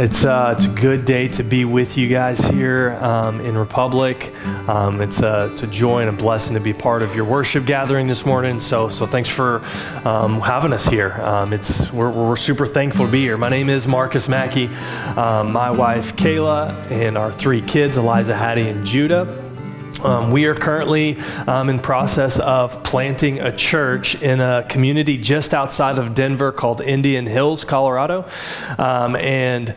It's, uh, it's a good day to be with you guys here um, in Republic. Um, it's, a, it's a joy and a blessing to be part of your worship gathering this morning. So, so thanks for um, having us here. Um, it's, we're, we're super thankful to be here. My name is Marcus Mackey. Um, my wife, Kayla, and our three kids, Eliza, Hattie, and Judah. Um, we are currently um, in process of planting a church in a community just outside of Denver called Indian Hills, Colorado. Um, and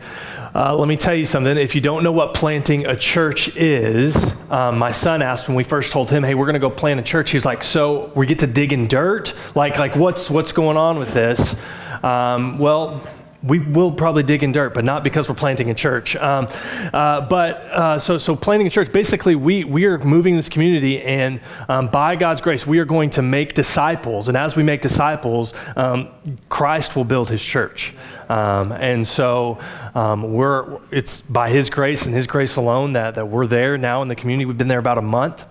uh, let me tell you something. If you don't know what planting a church is, um, my son asked when we first told him, "Hey, we're going to go plant a church." He was like, "So we get to dig in dirt? Like, like what's what's going on with this?" Um, well, we will probably dig in dirt, but not because we're planting a church. Um, uh, but uh, so, so planting a church, basically, we, we are moving this community, and um, by God's grace, we are going to make disciples. And as we make disciples, um, Christ will build his church. Um, and so um, we're, it's by his grace and his grace alone that, that we're there now in the community. We've been there about a month.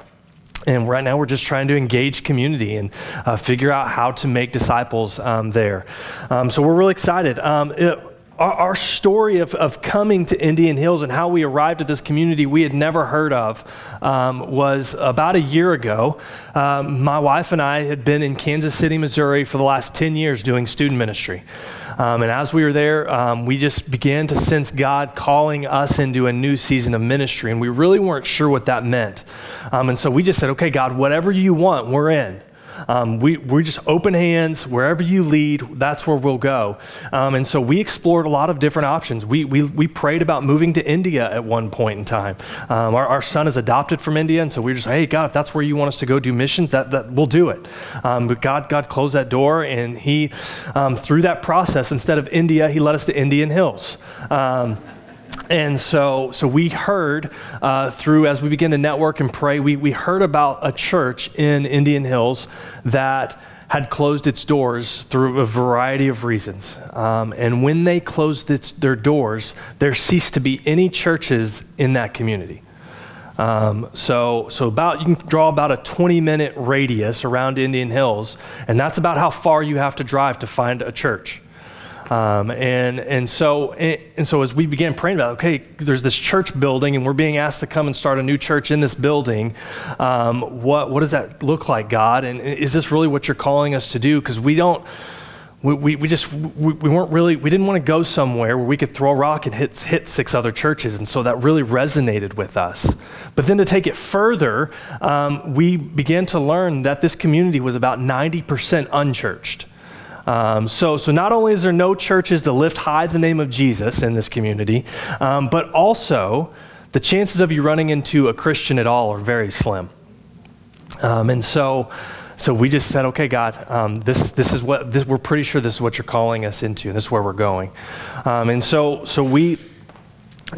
And right now, we're just trying to engage community and uh, figure out how to make disciples um, there. Um, so we're really excited. Um, it, our, our, story of, of coming to Indian Hills and how we arrived at this community we had never heard of um, was about a year ago. Um, my wife and I had been in Kansas City, Missouri for the last 10 years doing student ministry. Um, and as we were there, um, we just began to sense God calling us into a new season of ministry. And we really weren't sure what that meant. Um, and so we just said, okay, God, whatever you want, we're in. Um, we, we're just open hands. Wherever you lead, that's where we'll go. Um, and so we explored a lot of different options. We, we, we prayed about moving to India at one point in time. Um, our, our son is adopted from India, and so we are just, hey, God, if that's where you want us to go do missions, that, that we'll do it. Um, but God, God closed that door, and He, um, through that process, instead of India, He led us to Indian Hills. And so, so we heard uh, through, as we began to network and pray, we, we heard about a church in Indian Hills that had closed its doors through a variety of reasons. Um, and when they closed its, their doors, there ceased to be any churches in that community. Um, so, so about you can draw about a 20 minute radius around Indian Hills, and that's about how far you have to drive to find a church. Um, and, and, so, and so as we began praying about, okay, there's this church building and we're being asked to come and start a new church in this building. Um, what, what does that look like, God? And is this really what you're calling us to do? Because we don't, we, we, we just, we, we, weren't really, we didn't want to go somewhere where we could throw a rock and hit, hit six other churches. And so that really resonated with us. But then to take it further, um, we began to learn that this community was about 90% unchurched. Um, so, so not only is there no churches to lift high the name of Jesus in this community, um, but also the chances of you running into a Christian at all are very slim. Um, and so, so we just said, okay, God, um, this, this is what this, we're pretty sure this is what you're calling us into, and this is where we're going. Um, and so, so we,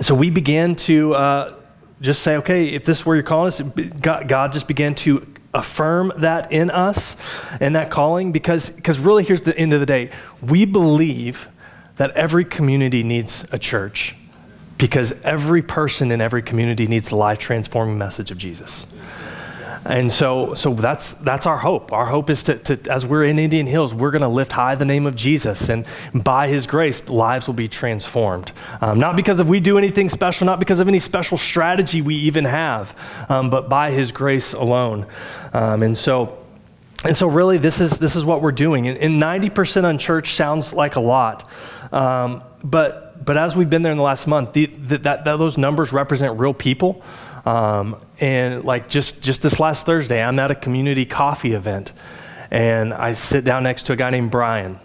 so we began to uh, just say, okay, if this is where you're calling us, God, God just began to affirm that in us and that calling because because really here's the end of the day. We believe that every community needs a church because every person in every community needs the life transforming message of jesus and so, so that's, that's our hope. Our hope is to, to as we're in Indian Hills, we're going to lift high the name of Jesus. And by his grace, lives will be transformed. Um, not because of we do anything special, not because of any special strategy we even have, um, but by his grace alone. Um, and so, and so really this is, this is what we're doing. And, and 90% unchurched sounds like a lot. Um, but, but as we've been there in the last month, the, the, that, that, those numbers represent real people. Um, and like just, just this last Thursday, I'm at a community coffee event, and I sit down next to a guy named Brian.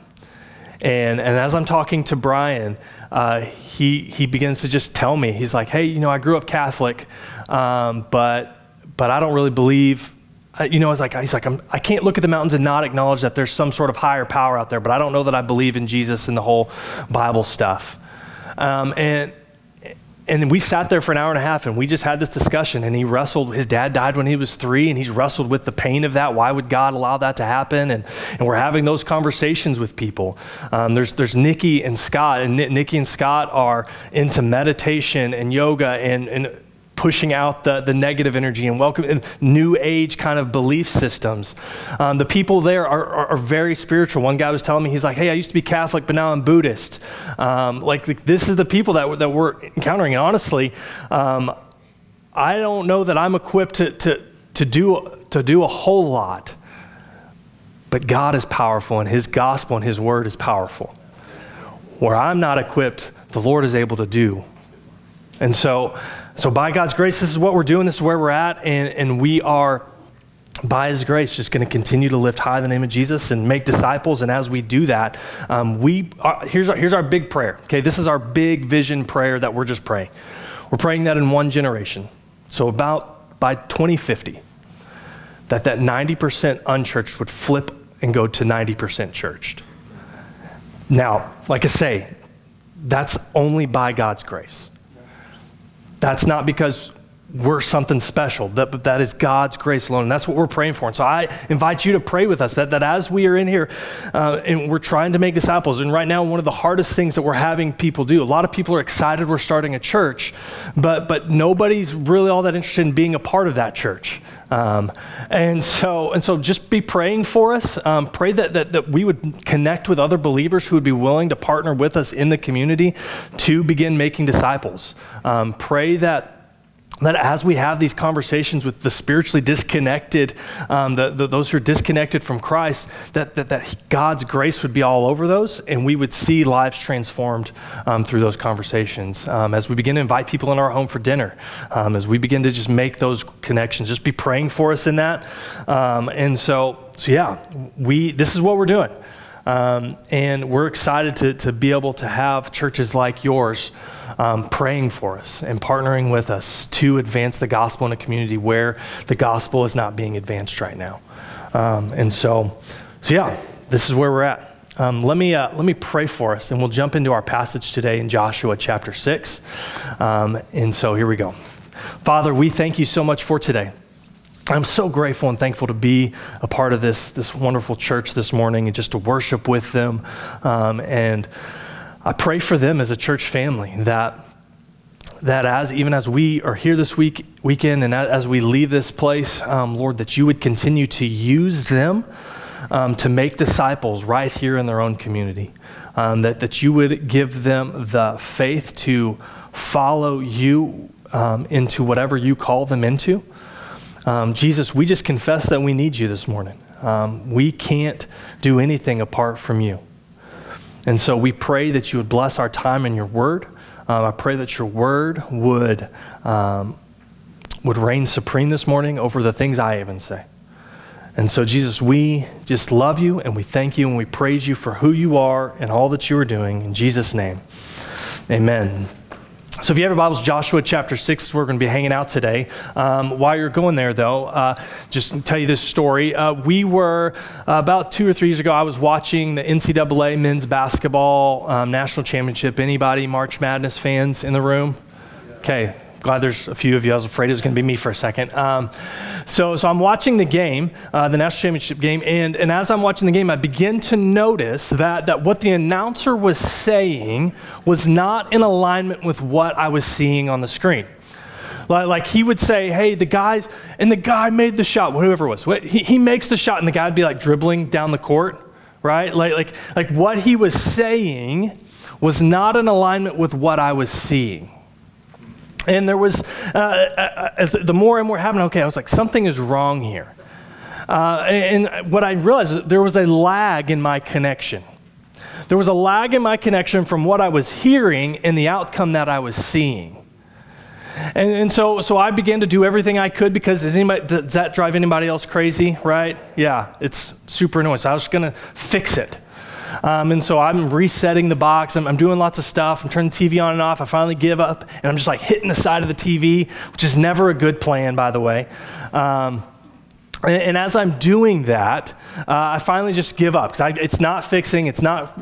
And, and as I'm talking to Brian, uh, he, he begins to just tell me, he's like, hey, you know, I grew up Catholic, um, but, but I don't really believe uh, you know, it's like, he's like, I'm, I can not look at the mountains and not acknowledge that there's some sort of higher power out there, but I don't know that I believe in Jesus and the whole Bible stuff. Um, and, and we sat there for an hour and a half and we just had this discussion and he wrestled his dad died when he was three and he's wrestled with the pain of that. Why would god allow that to happen? And, and we're having those conversations with people. Um, there's, there's nikki and scott and N- nikki and scott are into meditation and yoga and, and pushing out the, the negative energy and welcome new age kind of belief systems. Um, the people there are, are, are, very spiritual. One guy was telling me, he's like, hey, I used to be Catholic, but now I'm Buddhist. Um, like, like, this is the people that, that we're encountering. And honestly, um, I don't know that I'm equipped to, to, to, do, to do a whole lot. But God is powerful, and His gospel and His word is powerful. Where I'm not equipped, the Lord is able to do. And so, so by God's grace, this is what we're doing, this is where we're at, and, and we are, by His grace, just going to continue to lift high the name of Jesus and make disciples. And as we do that, um, we are, here's, our, here's our big prayer. Okay, this is our big vision prayer that we're just praying. We're praying that in one generation. So about by 2050, that that 90% unchurched would flip and go to 90% churched. Now, like I say, that's only by God's grace. That's not because we're something special. That, that is God's grace alone. And that's what we're praying for. And so I invite you to pray with us that, that as we are in here uh, and we're trying to make disciples, and right now, one of the hardest things that we're having people do, a lot of people are excited we're starting a church, but, but nobody's really all that interested in being a part of that church. Um, and, so, and so just be praying for us. Um, pray that, that, that we would connect with other believers who would be willing to partner with us in the community to begin making disciples. Um, pray that that as we have these conversations with the spiritually disconnected, um, the, the, those who are disconnected from Christ, that, that, that, God's grace would be all over those, and we would see lives transformed um, through those conversations. Um, as we begin to invite people in our home for dinner, um, as we begin to just make those connections, just be praying for us in that. Um, and so, so yeah, we this is what we're doing. Um, and we're excited to, to be able to have churches like yours um, praying for us and partnering with us to advance the gospel in a community where the gospel is not being advanced right now. Um, and so, so, yeah, this is where we're at. Um, let, me, uh, let me pray for us, and we'll jump into our passage today in Joshua chapter 6. Um, and so here we go. Father, we thank you so much for today. I'm so grateful and thankful to be a part of this, this wonderful church this morning and just to worship with them. Um, and I pray for them as a church family that, that as even as we are here this week, weekend and as we leave this place, um, Lord, that you would continue to use them um, to make disciples right here in their own community. Um, that, that you would give them the faith to follow you um, into whatever you call them into. Um, Jesus, we just confess that we need you this morning. Um, we can't do anything apart from you. And so we pray that you would bless our time in your word. Um, I pray that your word would, um, would reign supreme this morning over the things I even say. And so, Jesus, we just love you and we thank you and we praise you for who you are and all that you are doing. In Jesus' name, amen. So, if you have your Bibles, Joshua chapter 6, we're going to be hanging out today. Um, while you're going there, though, uh, just tell you this story. Uh, we were, uh, about two or three years ago, I was watching the NCAA men's basketball um, national championship. Anybody March Madness fans in the room? Okay, glad there's a few of you. I was afraid it was going to be me for a second. Um, so, so I'm watching the game, uh, the national championship game, and, and as I'm watching the game, I begin to notice that, that what the announcer was saying was not in alignment with what I was seeing on the screen. Like, like he would say, hey, the guys, and the guy made the shot, whoever it was. He, he makes the shot, and the guy would be like dribbling down the court, right? Like, like, like what he was saying was not in alignment with what I was seeing. And there was, uh, uh, as the more and more happened, okay, I was like, something is wrong here. Uh, and what I realized, there was a lag in my connection. There was a lag in my connection from what I was hearing and the outcome that I was seeing. And, and, so, so I began to do everything I could because anybody, does that drive anybody else crazy, right? Yeah, it's super annoying. So I was going to fix it. Um, and so I'm resetting the box. I'm, I'm, doing lots of stuff. I'm turning the TV on and off. I finally give up, and I'm just like hitting the side of the TV, which is never a good plan, by the way. Um, and, and, as I'm doing that, uh, I finally just give up because it's not fixing, it's not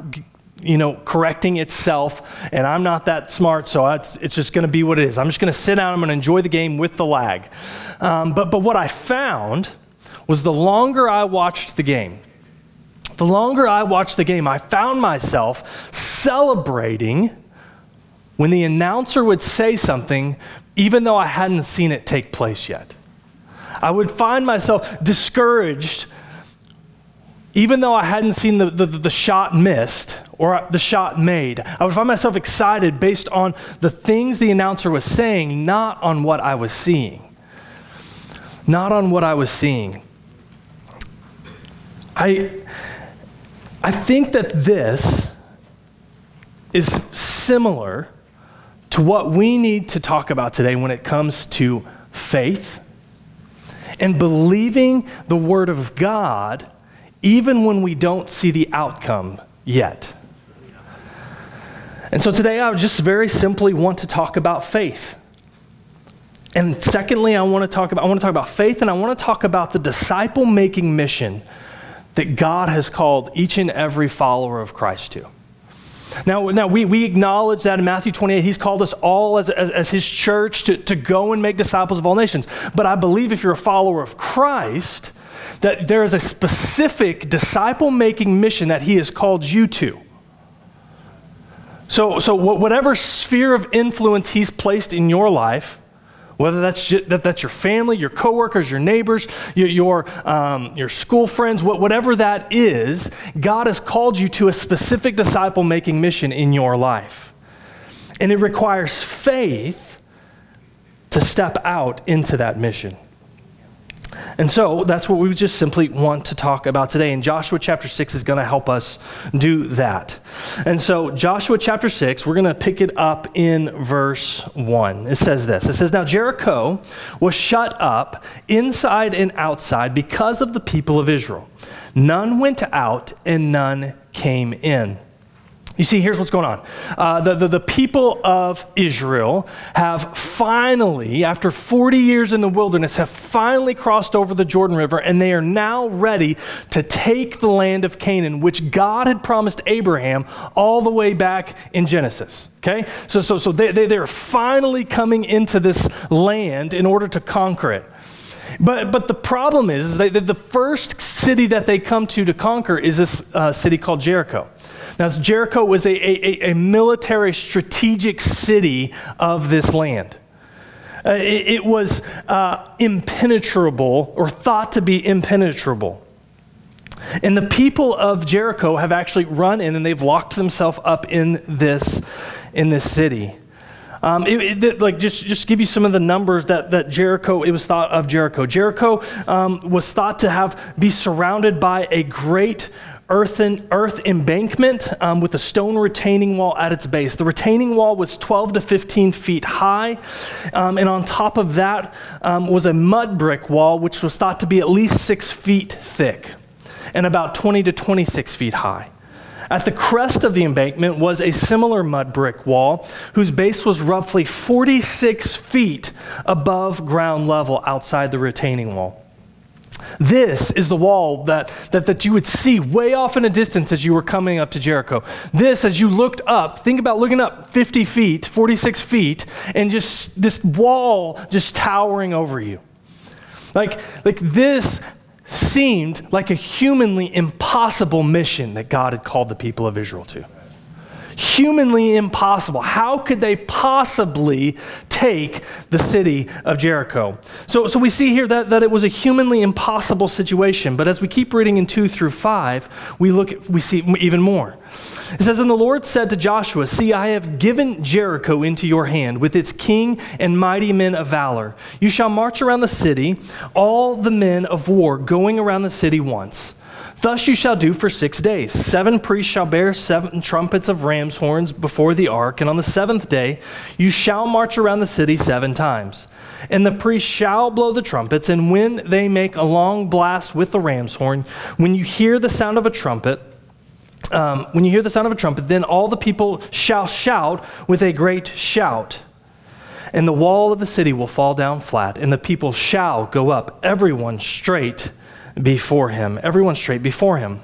you know, correcting itself, and I'm not that smart, so it's, it's just going to be what it is. I'm just going to sit down, I'm going to enjoy the game with the lag. Um, but, but what I found was the longer I watched the game, the longer I watched the game, I found myself celebrating when the announcer would say something, even though I hadn't seen it take place yet. I would find myself discouraged, even though I hadn't seen the, the, the, shot missed or the shot made. I would find myself excited based on the things the announcer was saying, not on what I was seeing. Not on what I was seeing. I, I think that this is similar to what we need to talk about today when it comes to faith and believing the Word of God even when we don't see the outcome yet. And so today I just very simply want to talk about faith. And secondly, I want to talk about I want to talk about faith and I want to talk about the disciple making mission that God has called each and every follower of Christ to. Now, now we, we acknowledge that in Matthew 28, he's called us all as, as, as his church to, to go and make disciples of all nations. But I believe if you're a follower of Christ, that there is a specific disciple making mission that he has called you to. So, so whatever sphere of influence he's placed in your life, whether that's, just, that, that's your family, your coworkers, your neighbors, your, your, um, your school friends, whatever that is, God has called you to a specific disciple making mission in your life. And it requires faith to step out into that mission. And so that's what we just simply want to talk about today. And Joshua chapter 6 is going to help us do that. And so, Joshua chapter 6, we're going to pick it up in verse 1. It says this It says, Now Jericho was shut up inside and outside because of the people of Israel. None went out and none came in. You see, here's what's going on. Uh, the, the, the, people of Israel have finally, after 40 years in the wilderness, have finally crossed over the Jordan River, and they are now ready to take the land of Canaan, which God had promised Abraham all the way back in Genesis. Okay? So, so, so they, they, they're finally coming into this land in order to conquer it. But, but the problem is, is they, the first city that they come to to conquer is this uh, city called Jericho. Now, Jericho was a, a, a military strategic city of this land. Uh, it, it, was uh, impenetrable or thought to be impenetrable. And the people of Jericho have actually run in and they've locked themselves up in this, in this city. Um, it, it, like just just give you some of the numbers that, that Jericho it was thought of Jericho. Jericho um, was thought to have be surrounded by a great earthen, earth embankment um, with a stone retaining wall at its base. The retaining wall was 12 to 15 feet high, um, and on top of that um, was a mud brick wall, which was thought to be at least six feet thick and about 20 to 26 feet high. At the crest of the embankment was a similar mud brick wall whose base was roughly 46 feet above ground level outside the retaining wall. This is the wall that, that, that you would see way off in a distance as you were coming up to Jericho. This, as you looked up, think about looking up 50 feet, 46 feet, and just this wall just towering over you. Like, like this seemed like a humanly impossible mission that God had called the people of Israel to humanly impossible. How could they possibly take the city of Jericho? So, so we see here that, that it was a humanly impossible situation. But as we keep reading in 2 through 5, we, look we see even more. It says, And the Lord said to Joshua, See, I have given Jericho into your hand, with its king and mighty men of valor. You shall march around the city, all the men of war going around the city once. Thus you shall do for six days. Seven priests shall bear seven trumpets of ram's horns before the ark, and on the seventh day you shall march around the city seven times. And the priests shall blow the trumpets, and when they make a long blast with the ram's horn, when you hear the sound of a trumpet, um, when you hear the sound of a trumpet, then all the people shall shout with a great shout. And the wall of the city will fall down flat, and the people shall go up, everyone straight before him. Everyone straight before him.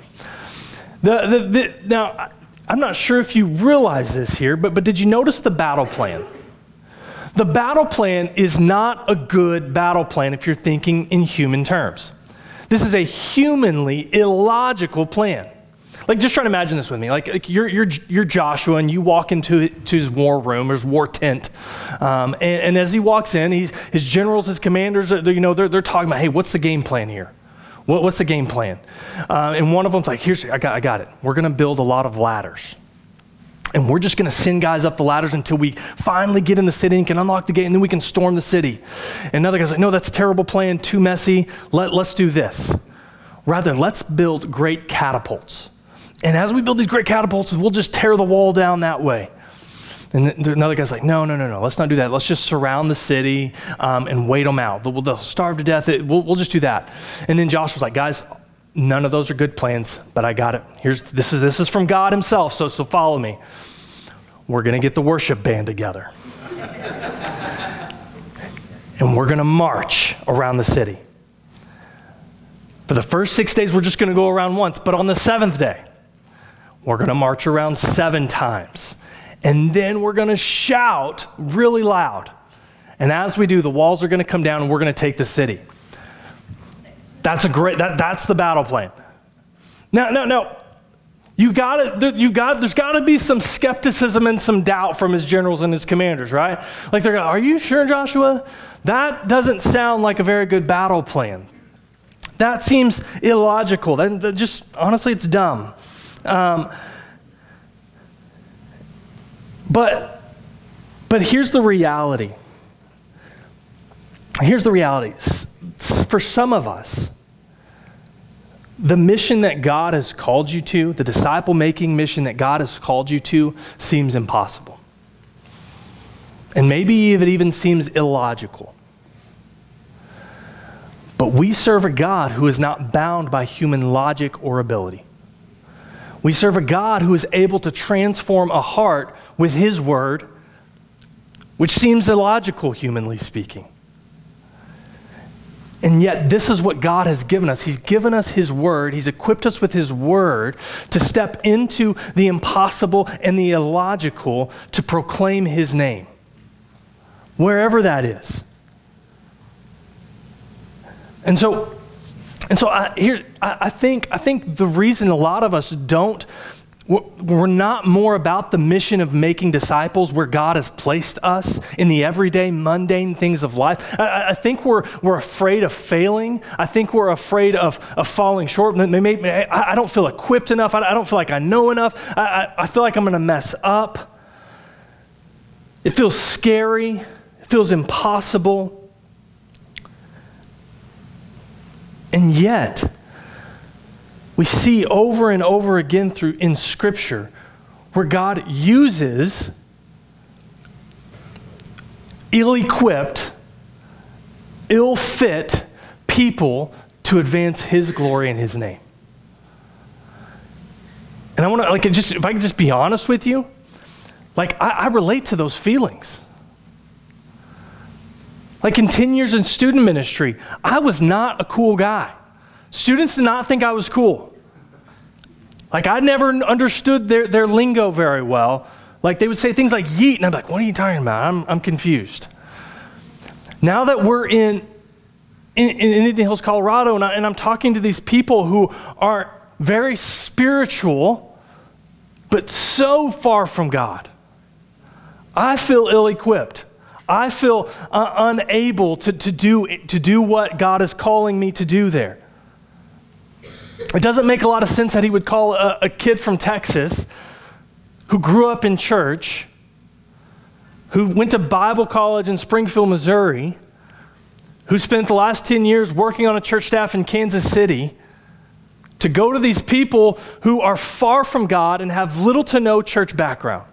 The, the, the, now, I'm not sure if you realize this here, but, but did you notice the battle plan? The battle plan is not a good battle plan if you're thinking in human terms. This is a humanly illogical plan. like just try to imagine this with me. Like, like you're, you're, you're Joshua and you walk into to his war room, or his war tent. Um, and, and, as he walks in, he's, his generals, his commanders, you know, they're, they're talking about, hey, what's the game plan here? What, what's the game plan? Uh, and one of them's like, here's, I got, I got it. We're going to build a lot of ladders. And we're just going to send guys up the ladders until we finally get in the city and can unlock the gate, and then we can storm the city. And another guy's like, no, that's a terrible plan, too messy. Let, let's do this. Rather, let's build great catapults. And as we build these great catapults, we'll just tear the wall down that way. And another guy's like, no, no, no, no, let's not do that. Let's just surround the city um, and wait them out. They'll, they'll starve to death. We'll, we'll just do that. And then Josh was like, guys, none of those are good plans, but I got it. Here's, this, is, this is from God Himself, so, so follow me. We're going to get the worship band together. and we're going to march around the city. For the first six days, we're just going to go around once, but on the seventh day, we're going to march around seven times. And then we're going to shout really loud. And as we do, the walls are going to come down and we're going to take the city. That's a great, that, that's the battle plan. No, no, no. You got it. You got. There's got to be some skepticism and some doubt from his generals and his commanders, right? Like they're going, "Are you sure, Joshua? That doesn't sound like a very good battle plan. That seems illogical. That, that just honestly, it's dumb." Um, but, but here's the reality. Here's the reality. For some of us, the mission that God has called you to, the disciple making mission that God has called you to, seems impossible. And maybe it even seems illogical. But we serve a God who is not bound by human logic or ability. We serve a God who is able to transform a heart with His word, which seems illogical, humanly speaking. And yet, this is what God has given us. He's given us His Word. He's equipped us with His Word to step into the impossible and the illogical to proclaim His name, wherever that is. And so, and so I, here, I, I, think, I think the reason a lot of us don't we're not more about the mission of making disciples where God has placed us in the everyday, mundane things of life. I, I think we're, we're afraid of failing. I think we're afraid of, of falling short. Maybe, I, don't feel equipped enough. I, I, don't feel like I know enough. I, I feel like I'm going to mess up. It feels scary. It feels impossible. And yet, we see over and over again through in scripture where God uses ill-equipped, ill-fit people to advance his glory and his name. And I want to like just if I can just be honest with you, like I, I relate to those feelings. Like in 10 years in student ministry, I was not a cool guy. Students did not think I was cool. Like, I never understood their, their lingo very well. Like, they would say things like yeet, and I'm like, what are you talking about? I'm, I'm confused. Now that we're in, in, in Indian Hills, Colorado, and, I, and I'm talking to these people who are very spiritual, but so far from God, I feel ill equipped. I feel uh, unable to, to, do, to do what God is calling me to do there. It doesn't make a lot of sense that he would call a, a kid from Texas who grew up in church, who went to Bible college in Springfield, Missouri, who spent the last 10 years working on a church staff in Kansas City, to go to these people who are far from God and have little to no church background.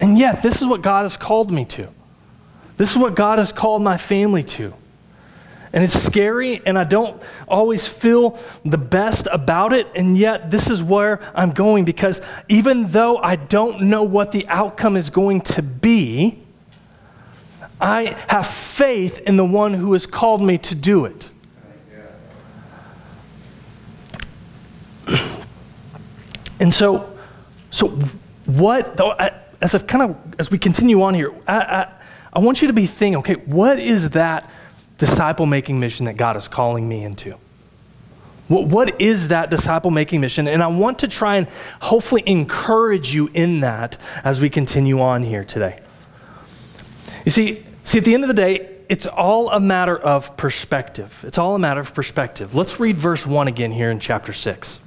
And yet, this is what God has called me to. This is what God has called my family to. And it's scary, and I don't always feel the best about it. And yet, this is where I'm going because even though I don't know what the outcome is going to be, I have faith in the one who has called me to do it. And so, so what, though as I kind of, as we continue on here, I, I, I want you to be thinking, okay, what is that disciple making mission that God is calling me into? What, what is that disciple making mission? And I want to try and hopefully encourage you in that as we continue on here today. You see, see, at the end of the day, it's all a matter of perspective. It's all a matter of perspective. Let's read verse 1 again here in chapter 6.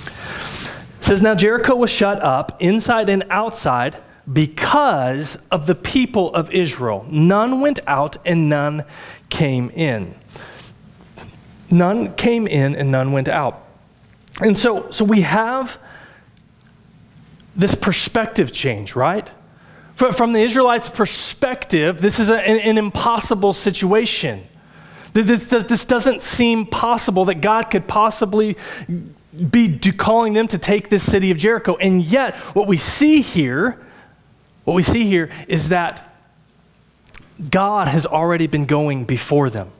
It says, Now Jericho was shut up inside and outside because of the people of Israel. None went out and none came in. None came in and none went out. And so, so we have this perspective change, right? From the Israelites' perspective, this is a, an, an, impossible situation. This, does, this doesn't seem possible that God could possibly be calling them to take this city of Jericho. And yet, what we see here, what we see here is that God has already been going before them.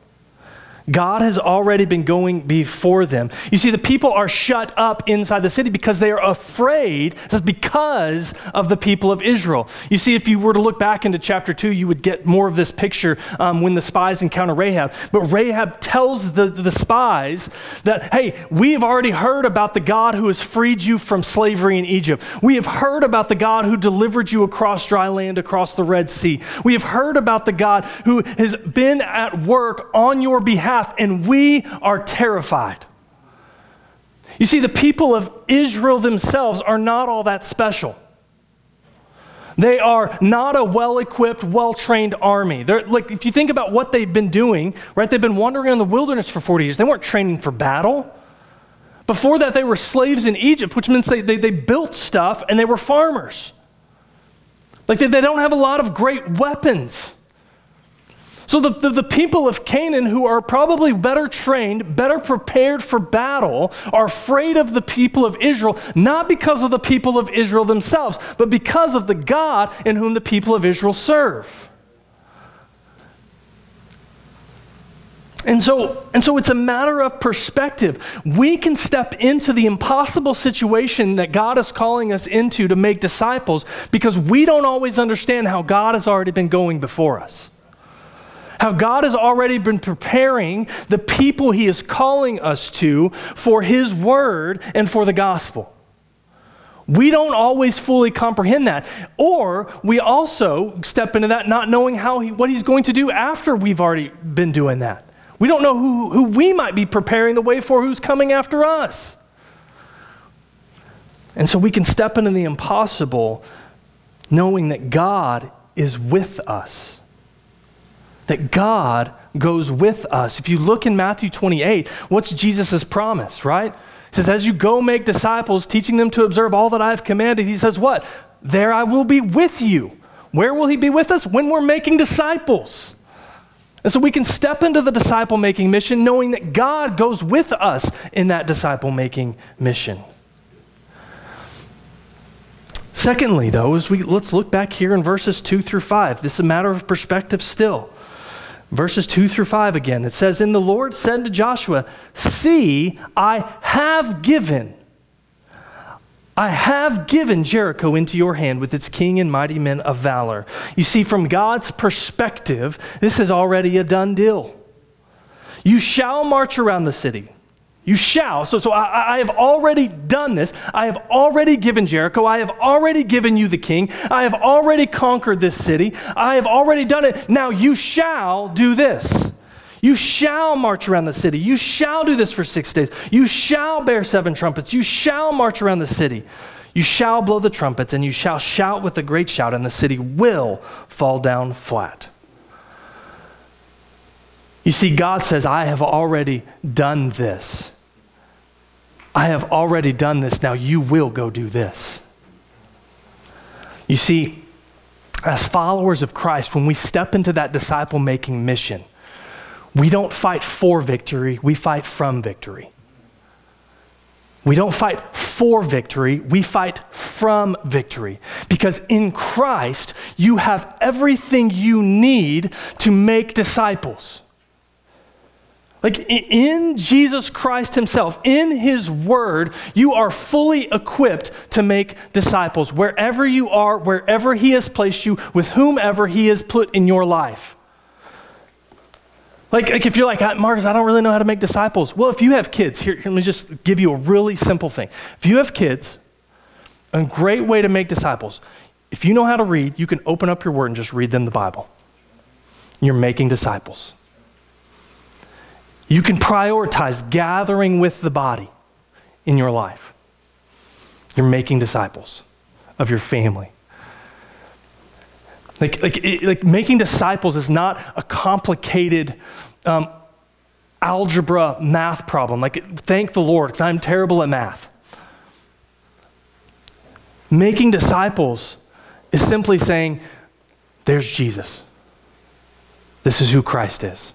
God has already been going before them. You see, the people are shut up inside the city because they are afraid. Says because of the people of Israel. You see, if you were to look back into chapter 2, you would get more of this picture um, when the spies encounter Rahab. But Rahab tells the, the spies that, hey, we have already heard about the God who has freed you from slavery in Egypt. We have heard about the God who delivered you across dry land, across the Red Sea. We have heard about the God who has been at work on your behalf behalf, and we are terrified. You see, the people of Israel themselves are not all that special. They are not a well equipped, well trained army. They're, like, if you think about what they've been doing, right, they've been wandering in the wilderness for 40 years. They weren't training for battle. Before that, they were slaves in Egypt, which means they, they, they built stuff and they were farmers. Like, they, they don't have a lot of great weapons. So the, the, the, people of Canaan, who are probably better trained, better prepared for battle, are afraid of the people of Israel, not because of the people of Israel themselves, but because of the God in whom the people of Israel serve. And so, and so it's a matter of perspective. We can step into the impossible situation that God is calling us into to make disciples because we don't always understand how God has already been going before us how God has already been preparing the people He is calling us to for His word and for the gospel. We don't always fully comprehend that. Or we also step into that not knowing how he, what He's going to do after we've already been doing that. We don't know who, who we might be preparing the way for, who's coming after us. And so we can step into the impossible knowing that God is with us that God goes with us. If you look in Matthew 28, what's Jesus' promise, right? He says, As you go make disciples, teaching them to observe all that I have commanded, he says, What? There I will be with you. Where will he be with us? When we're making disciples. And so we can step into the disciple making mission knowing that God goes with us in that disciple making mission. Secondly, though, as we let's look back here in verses 2 through 5. This is a matter of perspective still. Verses 2 through 5 again. It says, And the Lord said to Joshua, See, I have given, I have given Jericho into your hand with its king and mighty men of valor. You see, from God's perspective, this is already a done deal. You shall march around the city. You shall. So, so I, I, have already done this. I have already given Jericho. I have already given you the king. I have already conquered this city. I have already done it. Now you shall do this. You shall march around the city. You shall do this for six days. You shall bear seven trumpets. You shall march around the city. You shall blow the trumpets, and you shall shout with a great shout, and the city will fall down flat. You see, God says, I have already done this. I have already done this. Now you will go do this. You see, as followers of Christ, when we step into that disciple making mission, we don't fight for victory, we fight from victory. We don't fight for victory, we fight from victory. Because in Christ, you have everything you need to make disciples. Like in Jesus Christ Himself, in His Word, you are fully equipped to make disciples wherever you are, wherever He has placed you, with whomever He has put in your life. Like, like if you're like, ah, Marcus, I don't really know how to make disciples. Well, if you have kids, here, let me just give you a really simple thing. If you have kids, a great way to make disciples, if you know how to read, you can open up your word and just read them the Bible. You're making disciples. You can prioritize gathering with the body in your life. You're making disciples of your family. Like, like, like making disciples is not a complicated um, algebra math problem. Like, thank the Lord, because I'm terrible at math. Making disciples is simply saying, there's Jesus. This is who Christ is.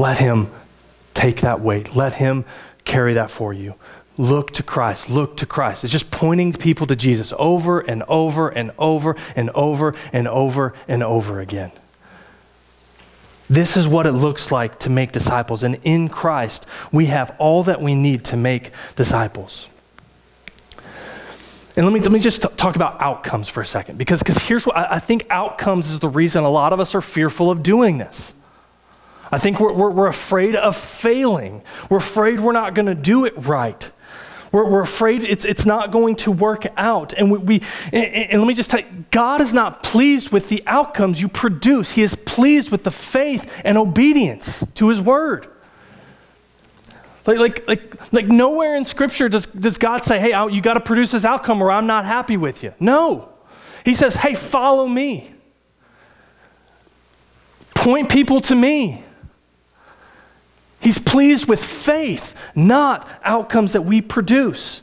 Let him take that weight. Let him carry that for you. Look to Christ. Look to Christ. It's just pointing people to Jesus over and over and over and over and over and over again. This is what it looks like to make disciples. And in Christ, we have all that we need to make disciples. And let me, let me just t- talk about outcomes for a second, because here's what I, I, think outcomes is the reason a lot of us are fearful of doing this. I think we're, we're, we're afraid of failing, we're afraid we're not going to do it right. We're, we're, afraid it's, it's not going to work out. And, we, we and, and let me just tell you, God is not pleased with the outcomes you produce. He is pleased with the faith and obedience to His word. Like, like, like, like nowhere in Scripture does, does God say, hey, you got to produce this outcome or I'm not happy with you. No. He says, hey, follow me. Point people to me. He's pleased with faith, not outcomes that we produce.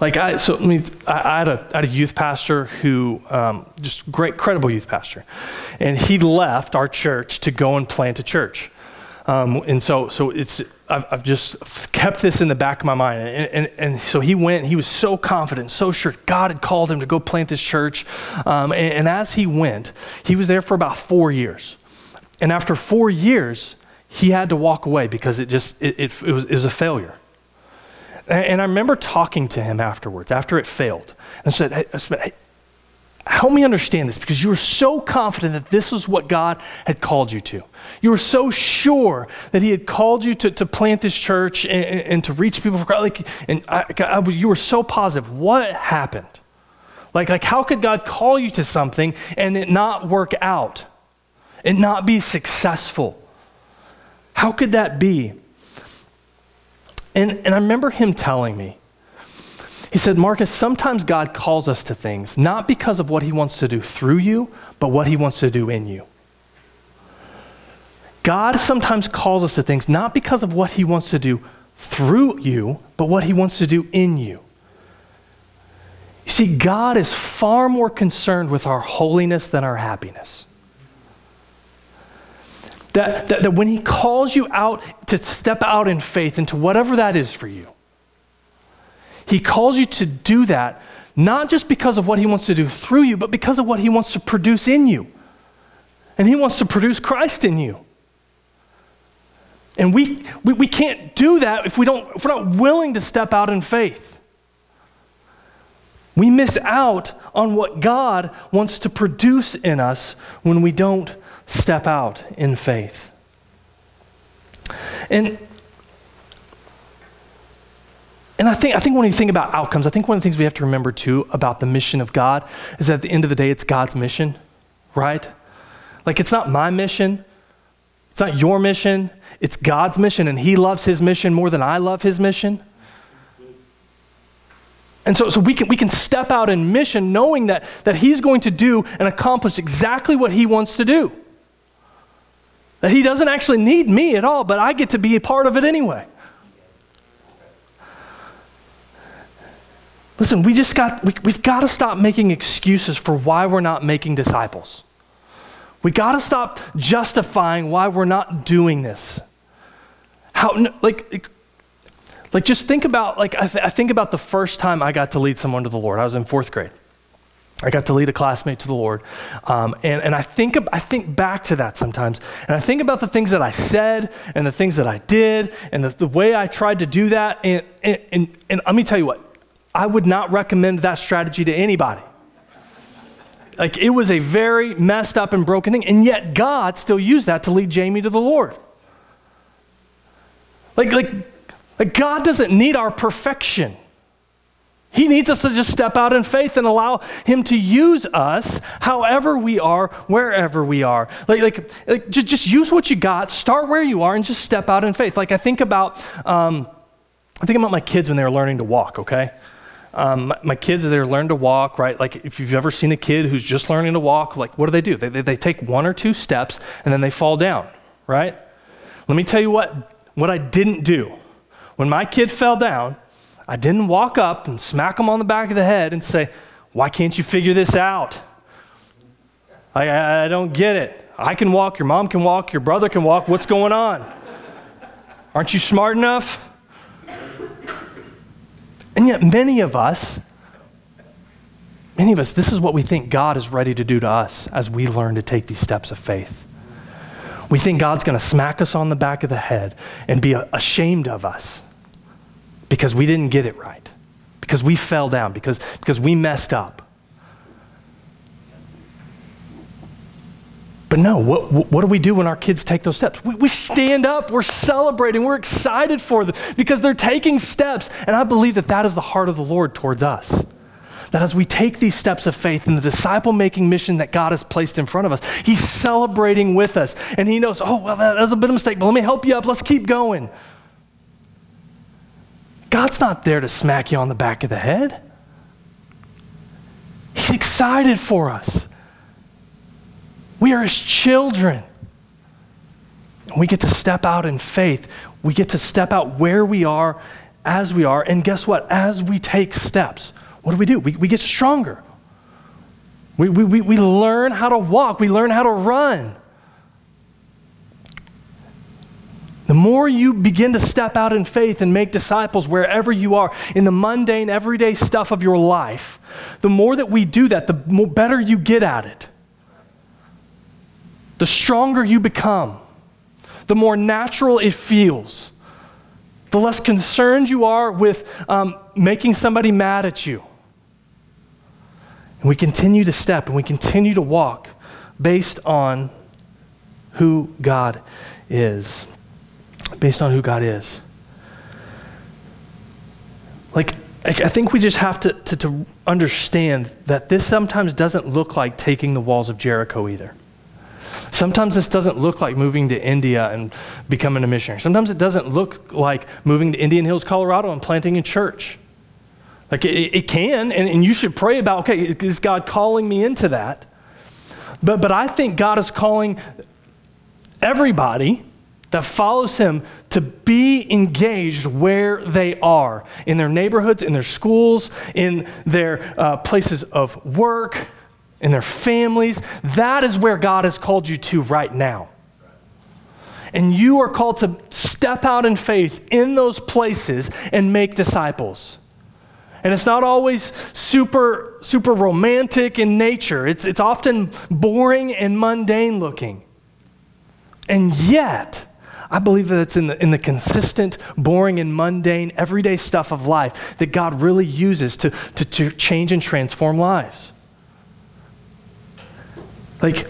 Like I, so I, mean, I, I, had, a, I had a youth pastor who, um, just great, credible youth pastor, and he left our church to go and plant a church. Um, and so, so it's, I've, I've, just kept this in the back of my mind. And, and, and, so he went, he was so confident, so sure God had called him to go plant this church. Um, and, and as he went, he was there for about four years. And after four years, he had to walk away because it just, it, it, it was, it was a failure. And I remember talking to him afterwards, after it failed, and said, hey, I said, hey, help me understand this because you were so confident that this was what God had called you to. You were so sure that He had called you to, to plant this church and, and to reach people for Christ. Like, and I, I, you were so positive. What happened? Like, like, how could God call you to something and it not work out and not be successful? How could that be? And, and I remember him telling me, he said, Marcus, sometimes God calls us to things not because of what he wants to do through you, but what he wants to do in you. God sometimes calls us to things not because of what he wants to do through you, but what he wants to do in you. You see, God is far more concerned with our holiness than our happiness. That, that, that when He calls you out to step out in faith into whatever that is for you, He calls you to do that not just because of what He wants to do through you, but because of what He wants to produce in you. And He wants to produce Christ in you. And we, we, we can't do that if, we don't, if we're not willing to step out in faith. We miss out on what God wants to produce in us when we don't step out in faith. And and I think, I think when you think about outcomes, I think one of the things we have to remember too about the mission of God is that at the end of the day, it's God's mission, right? Like it's not my mission, it's not your mission, it's God's mission, and He loves His mission more than I love His mission. And so, so we, can, we can step out in mission knowing that, that He's going to do and accomplish exactly what He wants to do. That he doesn't actually need me at all, but I get to be a part of it anyway. Listen, we just got, we, we've got to stop making excuses for why we're not making disciples. We got to stop justifying why we're not doing this. How, like, like just think about, like, I, th- I think about the first time I got to lead someone to the Lord. I was in fourth grade. I got to lead a classmate to the Lord. Um, and, and I, think, I think back to that sometimes. And I think about the things that I said and the things that I did and the, the way I tried to do that. And, and, and, and let me tell you what, I would not recommend that strategy to anybody. like it was a very messed up and broken thing, and yet God still used that to lead Jamie to the Lord. Like, like, like God doesn't need our perfection. He needs us to just step out in faith and allow Him to use us however we are, wherever we are. Like, like, like just, just use what you got, start where you are, and just step out in faith. Like, I think about, um, I think about my kids when they were learning to walk, okay? Um, my, my, kids, they're learning to walk, right? Like, if you've ever seen a kid who's just learning to walk, like, what do they do? They, they, they take one or two steps and then they fall down, right? Let me tell you what, what I didn't do. When my kid fell down, I didn't walk up and smack him on the back of the head and say, Why can't you figure this out? I, I, don't get it. I can walk, your mom can walk, your brother can walk. What's going on? Aren't you smart enough? And yet, many of us, many of us, this is what we think God is ready to do to us as we learn to take these steps of faith. We think God's going to smack us on the back of the head and be ashamed of us because we didn't get it right, because we fell down, because, because we messed up. But no, what, what do we do when our kids take those steps? We, we stand up, we're celebrating, we're excited for them because they're taking steps. And I believe that that is the heart of the Lord towards us. That as we take these steps of faith in the disciple making mission that God has placed in front of us, He's celebrating with us. And He knows, oh, well, that was a bit of a mistake, but let me help you up. Let's keep going. God's not there to smack you on the back of the head. He's excited for us. We are His children. We get to step out in faith. We get to step out where we are as we are. And guess what? As we take steps, what do we do? We, we get stronger. We, we, we learn how to walk, we learn how to run. The more you begin to step out in faith and make disciples wherever you are in the mundane, everyday stuff of your life, the more that we do that, the more better you get at it. The stronger you become, the more natural it feels, the less concerned you are with um, making somebody mad at you. And we continue to step and we continue to walk based on who God is based on who God is. Like, I think we just have to, to, to, understand that this sometimes doesn't look like taking the walls of Jericho either. Sometimes this doesn't look like moving to India and becoming a missionary. Sometimes it doesn't look like moving to Indian Hills, Colorado and planting a church. Like it, it can, and, and you should pray about okay, is God calling me into that? But, but I think God is calling everybody that follows him to be engaged where they are in their neighborhoods, in their schools, in their uh, places of work, in their families. That is where God has called you to right now. And you are called to step out in faith in those places and make disciples. And it's not always super, super romantic in nature. It's, it's often boring and mundane looking. And yet, I believe that it's in the, in the consistent, boring, and mundane, everyday stuff of life that God really uses to, to, to change and transform lives. Like,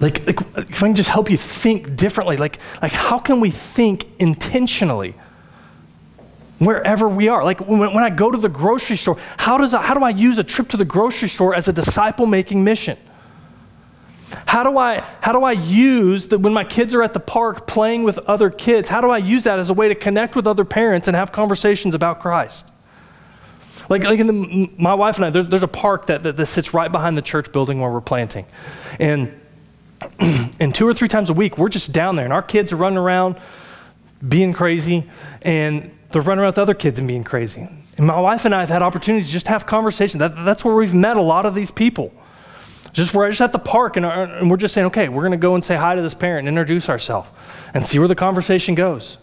like, like, if I can just help you think differently, like, like how can we think intentionally wherever we are? Like when, when I go to the grocery store, how, does I, how do I use a trip to the grocery store as a disciple making mission? How do I, how do I use that when my kids are at the park playing with other kids? How do I use that as a way to connect with other parents and have conversations about Christ? Like, like in the, my wife and I, there's, there's a park that, that, that sits right behind the church building where we're planting. And, and two or three times a week, we're just down there, and our kids are running around being crazy, and they're running around with other kids and being crazy. And my wife and I have had opportunities to just have conversations. That, that's where we've met a lot of these people. Just we're just at the park and, uh, and we're just saying, okay, we're going to go and say hi to this parent and introduce ourselves and see where the conversation goes.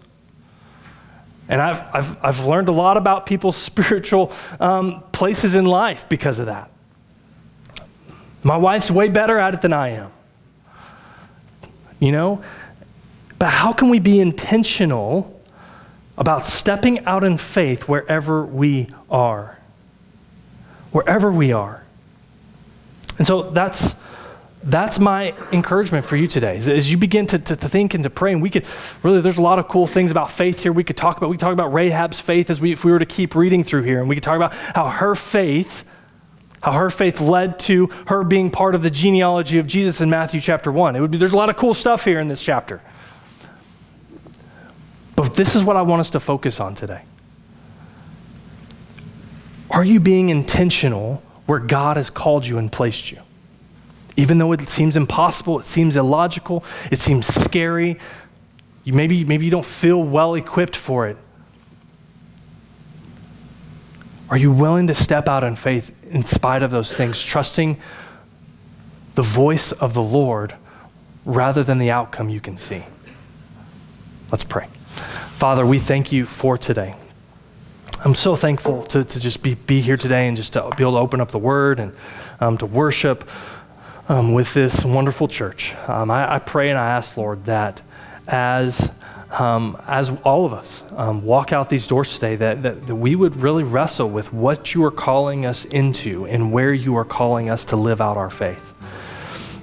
And I've, I've, I've learned a lot about people's spiritual um, places in life because of that. My wife's way better at it than I am. You know? But how can we be intentional about stepping out in faith wherever we are? Wherever we are. And so that's that's my encouragement for you today. As, you begin to, to, to, think and to pray, and we could really, there's a lot of cool things about faith here. We could talk about, we could talk about Rahab's faith as we, if we were to keep reading through here, and we could talk about how her faith, how her faith led to her being part of the genealogy of Jesus in Matthew chapter one. It would be, there's a lot of cool stuff here in this chapter. But this is what I want us to focus on today. Are you being intentional where God has called you and placed you? Even though it seems impossible, it seems illogical, it seems scary, you maybe, maybe you don't feel well equipped for it. Are you willing to step out in faith in spite of those things, trusting the voice of the Lord rather than the outcome you can see? Let's pray. Father, we thank you for today. I'm so thankful to, to just be, be here today and just to be able to open up the word and um, to worship um, with this wonderful church. Um, I, I, pray and I ask, Lord, that as um, as all of us um, walk out these doors today, that, that, that, we would really wrestle with what you are calling us into and where you are calling us to live out our faith.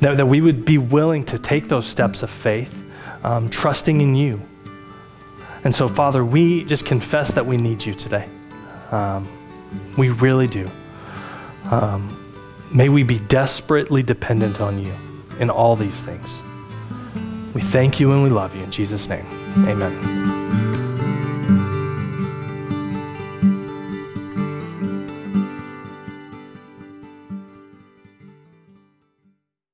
That, that we would be willing to take those steps of faith, um, trusting in you. And so, Father, we just confess that we need you today. Um, we really do. Um, May we be desperately dependent on you in all these things. We thank you and we love you. In Jesus' name, amen.